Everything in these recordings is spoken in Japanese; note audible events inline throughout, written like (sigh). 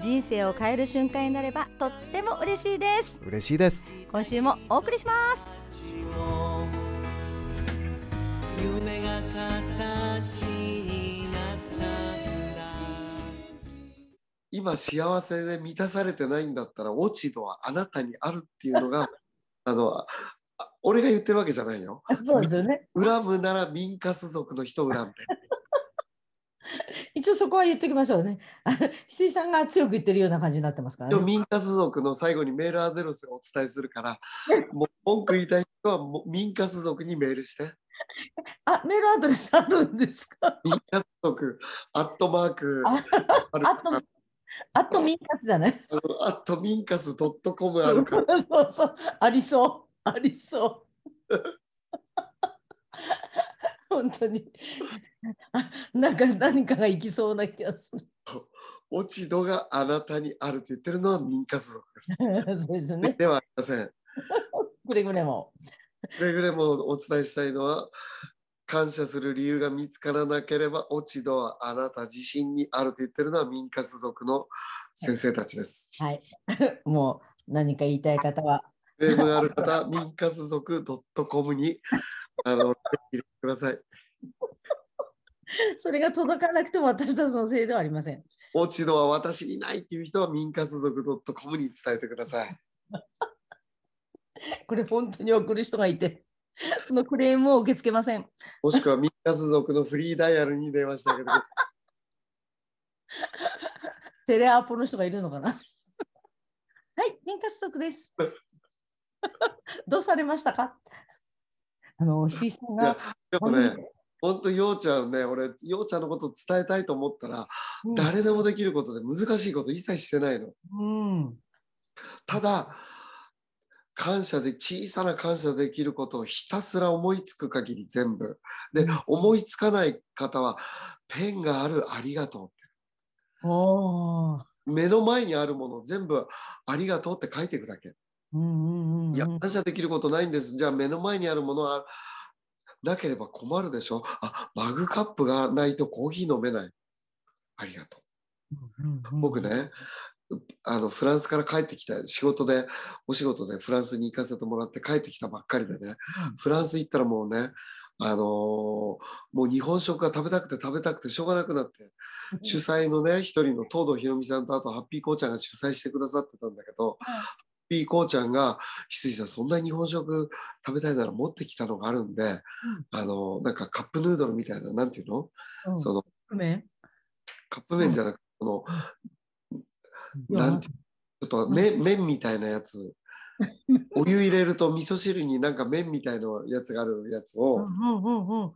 人生を変える瞬間になればとっても嬉しいです。嬉しいです。今週もお送りします。夢が形になったら今幸せで満たされてないんだったら落ち度はあなたにあるっていうのが (laughs) あのあ俺が言ってるわけじゃないよ。そうですよね。恨むなら民家族の人を恨んで (laughs) 一応そこは言っておきましょうね。翡翠さんが強く言ってるような感じになってますからね。民家族の最後にメールアドレスをお伝えするからもう (laughs) 文句言いたい人はもう民家族にメールしてあ、メールアドレスあるんですか？民家族アットマークああと、あとミンカスじゃない？アットミンカス .com あるから (laughs) そうそう、ありそう、ありそう。本当に。あなんか何かがいきそうな気がする。落ち度があなたにあると言ってるのは民家族です。(laughs) そうですよね。ではありません。くれぐれも。くれぐれもお伝えしたいのは感謝する理由が見つからなければ落ち度はあなた自身にあると言ってるのは民家族の先生たちです。はい。(laughs) もう何か言いたい方は。クレームがある方は民家族 .com に (laughs) あの入れてください。それが届かなくても私たちのせいではありません。落ち度は私にないっていう人は民家族 .com に伝えてください。(laughs) これ本当に送る人がいて、そのクレームを受け付けません。もしくは民家族のフリーダイヤルに電話してあげてくださ (laughs) テレアポの人がいるのかなはい、年活族です。(laughs) どうされましたか？あの、石井さんがでもね、本当、ようちゃんね、俺、ようちゃんのことを伝えたいと思ったら、うん誰でもできることで難しいこと一切してないの。うん、ただ、感謝で、小さな感謝できることをひたすら思いつく限り全部。で、思いつかない方は、ペンがある、ありがとう。目の前にあるものを全部、ありがとうって書いていくだけ。うんうんいや、感謝できることないんです。じゃあ、目の前にあるものは、なければ困るでしょ？あ、マグカップがないとコーヒー飲めない。ありがとう。うんうん僕ね、あのフランスから帰ってきた仕事でお仕事でフランスに行かせてもらって帰ってきたばっかりでね、フランス行ったらもうねあのーもう日本食が食べたくて食べたくてしょうがなくなって主催のね一人の東堂ひろみさんとあとハッピーこうちゃんが主催してくださってたんだけど、ハッピーこうちゃんが「翡翠さんそんな日本食食べたいなら持ってきたのがあるんで、あのーなんかカップヌードルみたいななんていうの、うん。そのごめんカップ麺じゃなくて、このいやなんてちょっと麺麺みたいなやつ。お湯入れると味噌汁になんか麺みたいなやつがあるやつうをんうんうんうん。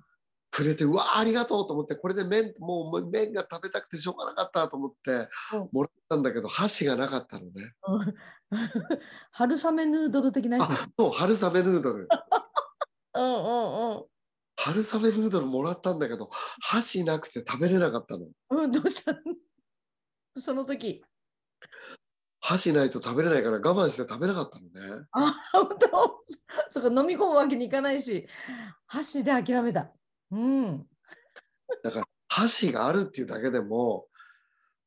くれて、うわーありがとうと思ってこれで麺もう麺が食べたくてしょうがなかったと思ってうん。もらったんだけど箸がなかったのね。うん (laughs) 春雨ヌードル的なやそう春雨ヌードル (laughs) うんうん春雨ヌードルもらったんだけど箸なくて食べれなかったのうん。うん、どうした？の (laughs) その時。箸ないと食べれないから我慢して食べなかったのねあ、本当？そっか、飲み込むわけにいかないし、箸で諦めた。うん。だから箸があるっていうだけでも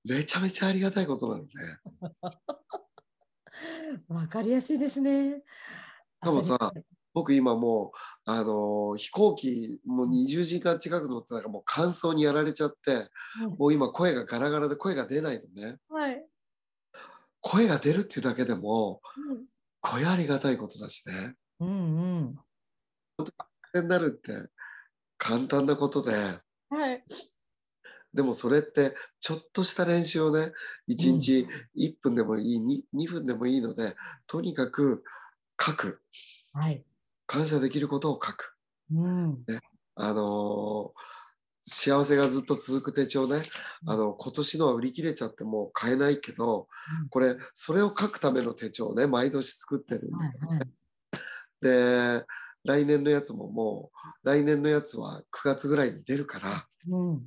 めちゃめちゃありがたいことなのねわかりやすいですね。でもさ僕今もう、あのー飛行機もう20時間近く乗ってたからもう乾燥にやられちゃって前もう今声がガラガラで声が出ないのねうんはい。声が出るっていうだけでもこれありがたいことだしねうんうん。になるって簡単なことではい。でもそれってちょっとした練習をね1日1分でもいい 2, 2分でもいいのでとにかく書く。はい。感謝できることを書く。うん。あのー幸せがずっと続く手帳ね、あの今年のは売り切れちゃってもう買えないけど、うん。これそれを書くための手帳をね毎年作ってるんだはいけどね、はいで来年のやつももう来年のやつは9月ぐらいに出るからうん。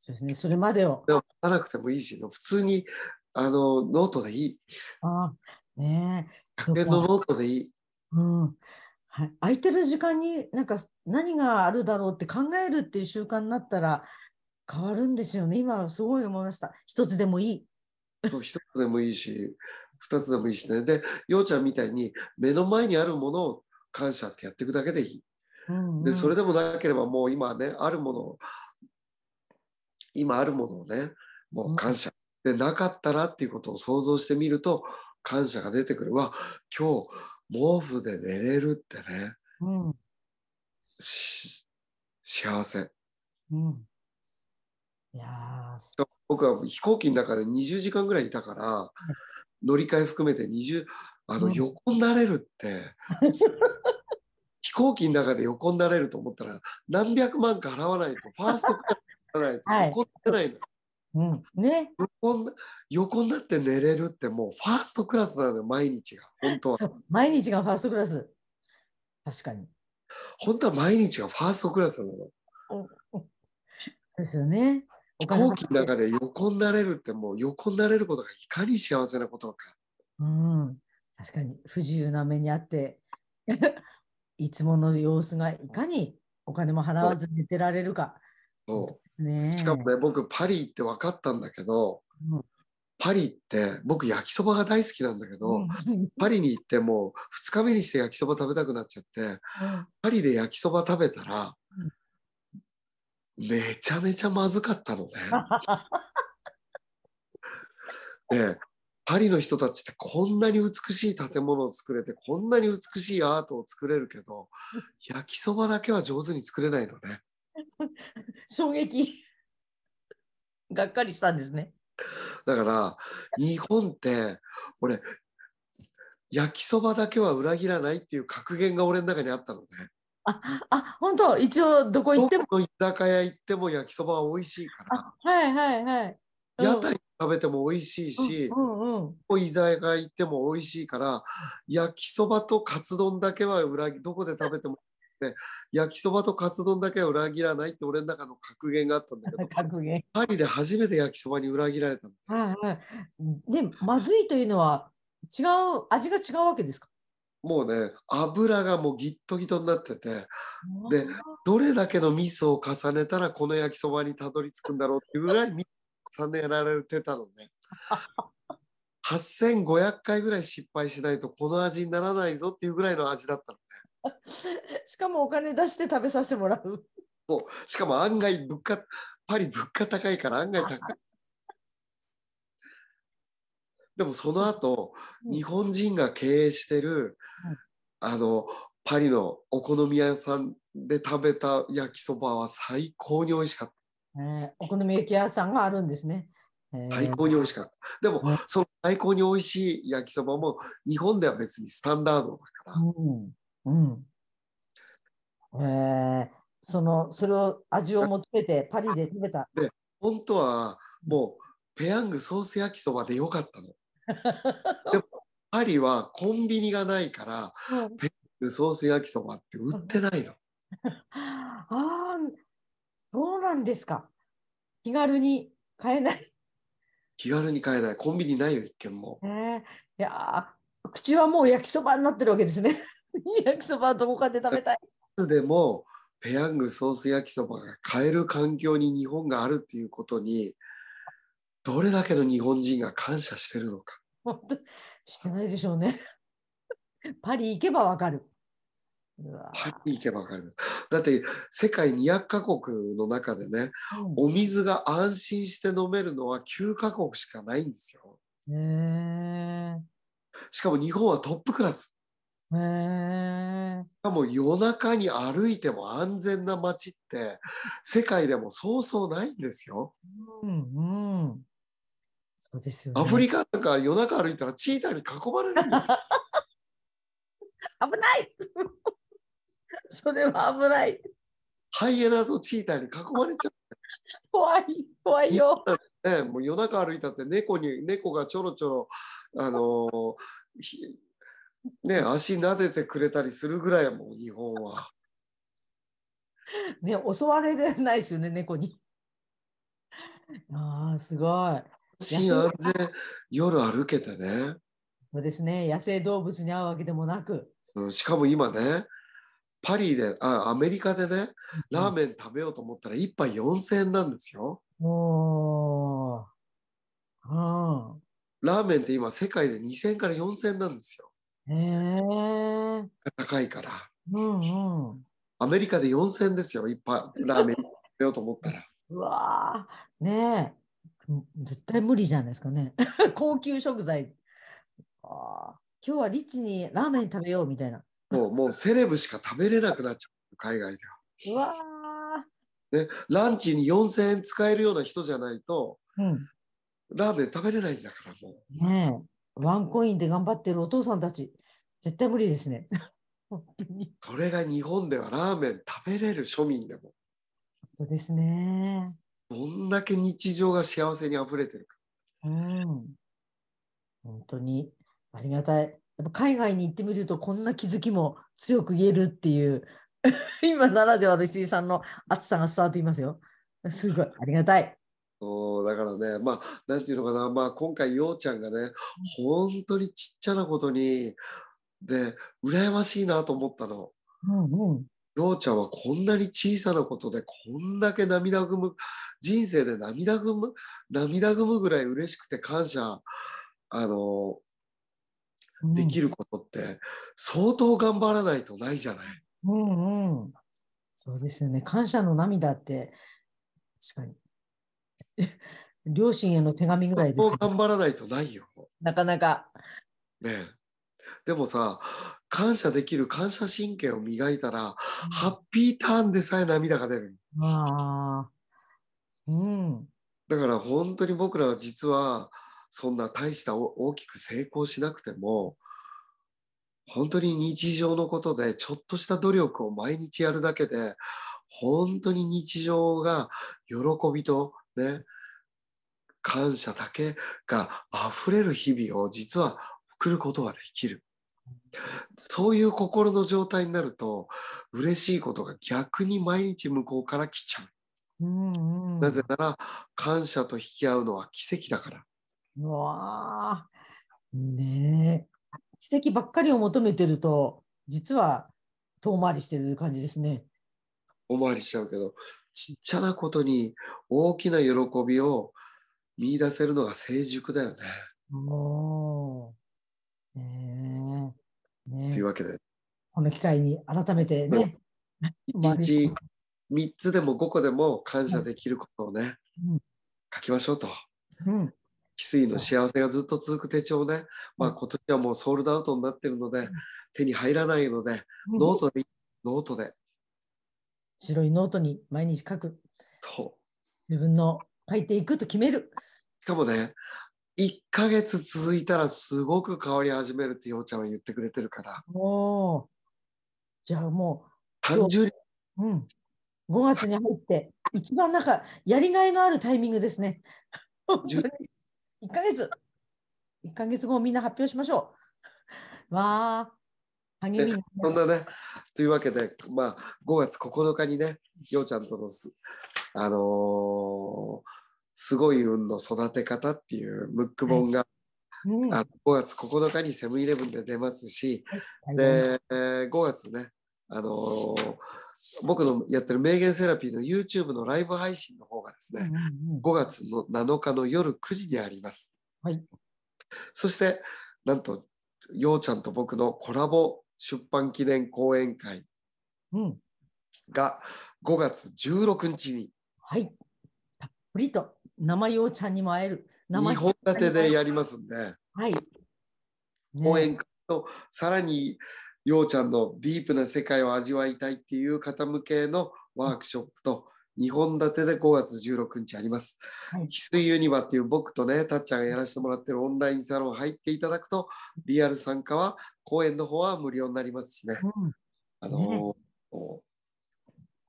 そうですね。それまでを。でも書かなくてもいいし普通にあのノートでいいあねえ。そう100円のかノートでいいうん。はい。空いてる時間になんか何があるだろうって考えるっていう習慣になったら変わるんですよね。今すごい思いました。一つでもいい。そう一つでもいいし二つでもいいしねでようちゃんみたいに目の前にあるものを感謝ってやっていくだけでいい。うんでそれででもなければもう今ねあるものを今あるものをねもう感謝でなかったらっていうことを想像してみると感謝が出てくる。わ今日毛布で寝れるってね。うん。し幸せ。うん。いやー僕は飛行機の中で20時間ぐらいいたから乗り換え含めて20あのうん。横になれるって。(laughs) 飛行機の中で横になれると思ったら何百万か払わないとファーストクラスないとはい横にないの、うん。ね。横横になって寝れるってもうファーストクラスなのよ毎日が本当は毎日がファーストクラス。確かに。本当は毎日がファーストクラスなのですよね。お飛金行機の中で横になれるってもう横になれることがいかに幸せなことかうん。確かに不自由な目にあって、(laughs) いつもの様子がいかにお金も払わず寝てられるか。そうですね。しかもね、僕パリ行って分かったんだけど、うんパリって僕焼きそばが大好きなんだけど、うんパリに行ってもう2日目にして焼きそば食べたくなっちゃってパリで焼きそば食べたら、めちゃめちゃまずかったのね。でパリの人たちってこんなに美しい建物を作れてこんなに美しいアートを作れるけど焼きそばだけは上手に作れないのね。衝撃。がっかりしたんですね。だから日本って俺焼きそばだけは裏切らないっていう格言が俺の中にあったのね。あ、本当、一応どこ行っても？どこの居酒屋行っても焼きそばは美味しいからあ、はいはいはい。うん屋台食べても美味しいし、うんうん。居酒屋行っても美味しいから焼きそばとカツ丼だけは裏切どこで食べても、ね、焼きそばとカツ丼だけは裏切らないって俺の中の格言があったんだけど (laughs) 格言。パリで初めて焼きそばに裏切られたの。はいはい。で、まずいというのは違う、味が違うわけですか？もうね油がもうギットギトになっててでどれだけのミスを重ねたらこの焼きそばにたどり着くんだろうっていうぐらいミス重ねられてたのね。(laughs) 8500回ぐらい失敗しないとこの味にならないぞっていうぐらいの味だったの。(laughs) しかもお金出して食べさせてもらう。しかも案外物価、パリ物価高いから案外高い。でもその後、うん日本人が経営してる、あの、パリのお好み屋さんで食べた焼きそばは最高に美味しかっえーお好み焼き屋さんがあるんですね。えた。ー最高に美味しかった。でもうん、その最高に美味しい焼きそばも日本では別にスタンダードだから。うん。うん。えーその、それを味を求めてパリで食べた？本当はもうペヤングソース焼きそばでよかったの。(laughs) でもパリはコンビニがないからソース焼きそばって売ってないの。(laughs) ああ、そうなんですか。気軽に買えない。気軽に買えない。コンビニないよ、一軒も。えーいやー口はもう焼きそばになってるわけですね。焼きそばはどこかで食べたい。でもペヤングソース焼きそばが買える環境に日本があるっていうことに、どれだけの日本人が感謝してるのか。本当してないでしょうね。(laughs) パリ行けばわかる。パリに行けばわかります。だって世界200カ国の中でね、うんお水が安心して飲めるのは9カ国しかないんですよ。へえしかも日本はトップクラス。へえしかも夜中に歩いても安全な街って世界でもそうそうないんですよ。うんうん。そうですよね。アフリカなんか夜中歩いたらチーターに囲まれるんですよ。(laughs) 危ない (laughs) それは危ない。ハイエナとチーターに囲まれちゃ (laughs) 怖い、怖いよ。う、ね、もう夜中歩いたって猫に猫がちょろちょろあのーひね足撫でてくれたりするぐらいやもん日本は。ね、襲われないですよね、猫に。ああ、すごい。安心安全夜歩けてね、そうですね、野生動物に会うわけでもなく。うん、しかも今ねパリであアメリカでねラーメン食べようと思ったら1杯4000円なんですよ。うん。ラーメンって今世界で2000円から4000円なんですよ。へえ。高いから。うんうん。アメリカで4000円ですよ、一杯ラーメン食べようと思ったら。うわーねえ。うん絶対無理じゃないですかね。(laughs) 高級食材。あー今日はリッチにラーメン食べようみたいな。もうもうセレブしか食べれなくなっちゃう、海外でうわは。ね、ランチに4000円使えるような人じゃないと、ーうん。ラーメン食べれないんだから、もう。ねえ。ワンコインで頑張ってるお父さんたち、絶対無理ですね。(laughs) 本当に。それが日本ではラーメン食べれる庶民でも、本当ですね。どんだけ日常が幸せに溢れてるか。うん。本当にありがたい。やっぱ海外に行ってみるとこんな気づきも強く言えるっていう (laughs) 今ならではの石井さんの熱さが伝わっていますよ。すごいありがたい。そうだからね、まあ、なんていうのかな、まあ、今回、ようちゃんがね、本当にちっちゃなことに、で、羨ましいなと思ったの。うんうん。ようちゃんはこんなに小さなことでこんだけ涙ぐむ人生で涙ぐむ涙ぐむぐらい嬉しくて感謝あのうんできることって相当頑張らないとないじゃない。うんうん。そうですよね。感謝の涙って確かに。両親への手紙ぐらいです相当。頑張らないとないよ。なかなか。ねえでもさ感謝できる感謝神経を磨いたら、ハッピーターンでさえ涙が出る。ああ。うん。だから本当に僕らは実はそんな大したお大きく成功しなくても本当に日常のことでちょっとした努力を毎日やるだけで本当に日常が喜びとね感謝だけが溢れる日々を実は送ることができる。そういう心の状態になると嬉しいことが逆に毎日向こうから来ちゃう。うんうん。なぜなら感謝と引き合うのは奇跡だから。うわあ、ねえ。奇跡ばっかりを求めてると、実は遠回りしてる感じですね。お回りしちゃうけどちっちゃなことに大きな喜びを見出せるのが成熟だよね。おーねえ。ねえというわけでこの機会に改めてね。1日3つでも5個でも感謝できることをね、うん書きましょうと。うん。翡翠の幸せがずっと続く手帳をね、まあ、今年はもうソールドアウトになってるので、手に入らないので、ノートでノートで。白いノートに毎日書く。そう。自分の書いていくと決める。しかもね、1ヶ月続いたらすごく変わり始めるってようちゃんは言ってくれてるから、おお。じゃあも単純にう、うん。5月に入って、一番なんかやりがいのあるタイミングですね。本当に。1ヶ月。1ヶ月後みんな発表しましょう。わあ、励みそんなね、というわけで、まあ、5月9日にね、ようちゃんとのす、あのーすごい運の育て方っていうムック本が、うんあ5月9日にセブンイレブンで出ますし、はいで、えー5月ね、あのー僕のやってる名言セラピーの YouTube のライブ配信の方がですね、うんうんうん5月の7日の夜9時にあります。はい。そして、なんと、ようちゃんと僕のコラボ出版記念講演会うん。が5月16日にはい。たっぷりと生ようちゃんにも会える。生2本立てでやりますんで、はい。ね講演会とさらにようちゃんのディープな世界を味わいたいっていう方向けのワークショップと2本立てで5月16日あります。はい。翡翠ユニバっていう僕とね、たっちゃんがやらせてもらってるオンラインサロン入っていただくと、リアル参加は、講演の方は無料になりますしね。うん。あのー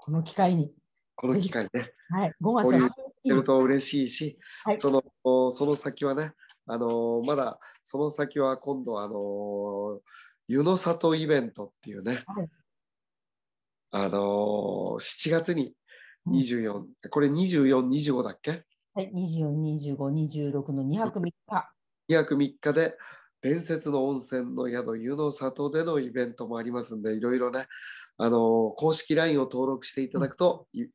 この機会に、この機会ね、はい、5月は交流そういうやると嬉しいし、はい。そのおその先はね、あのーまだその先は今度あのー湯の里イベントっていうね、はい。あのー7月に24、これ24、25だっけ？はい、24、25、26の2泊3日。2泊3日で伝説の温泉の宿湯の里でのイベントもありますんでいろいろね、あのー公式 LINE を登録していただくと、い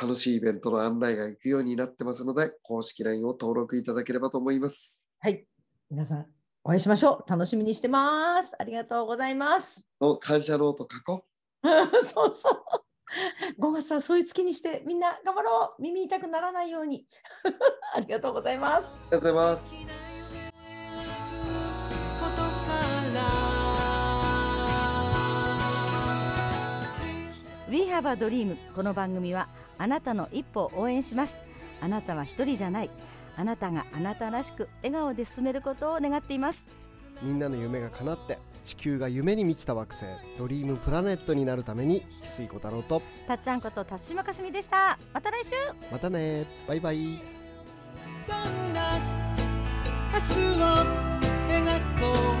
楽しいイベントの案内が行くようになってますので公式 LINE を登録いただければと思います。はい、皆さんお会いしましょう。楽しみにしてます。ありがとうございます。の感謝ノート書こ (laughs) そうそう。(laughs) 5月はそういう月にしてみんな頑張ろう。耳痛くならないように。(laughs) ありがとうございます。う。ありがとうございます。We have a dream この番組はあなたの一歩を応援しますあなたは一人じゃないあなたがあなたらしく笑顔で進めることを願っていますみんなの夢が叶って地球が夢に満ちた惑星ドリームプラネットになるために翡翠小太郎とたっちゃんこと辰島かすみでした。また来週。またね。バイバイ。どんな明日を描こう。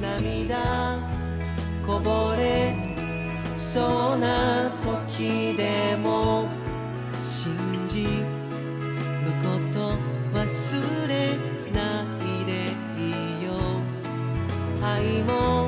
涙こぼれそうな時でもないでいいよ愛も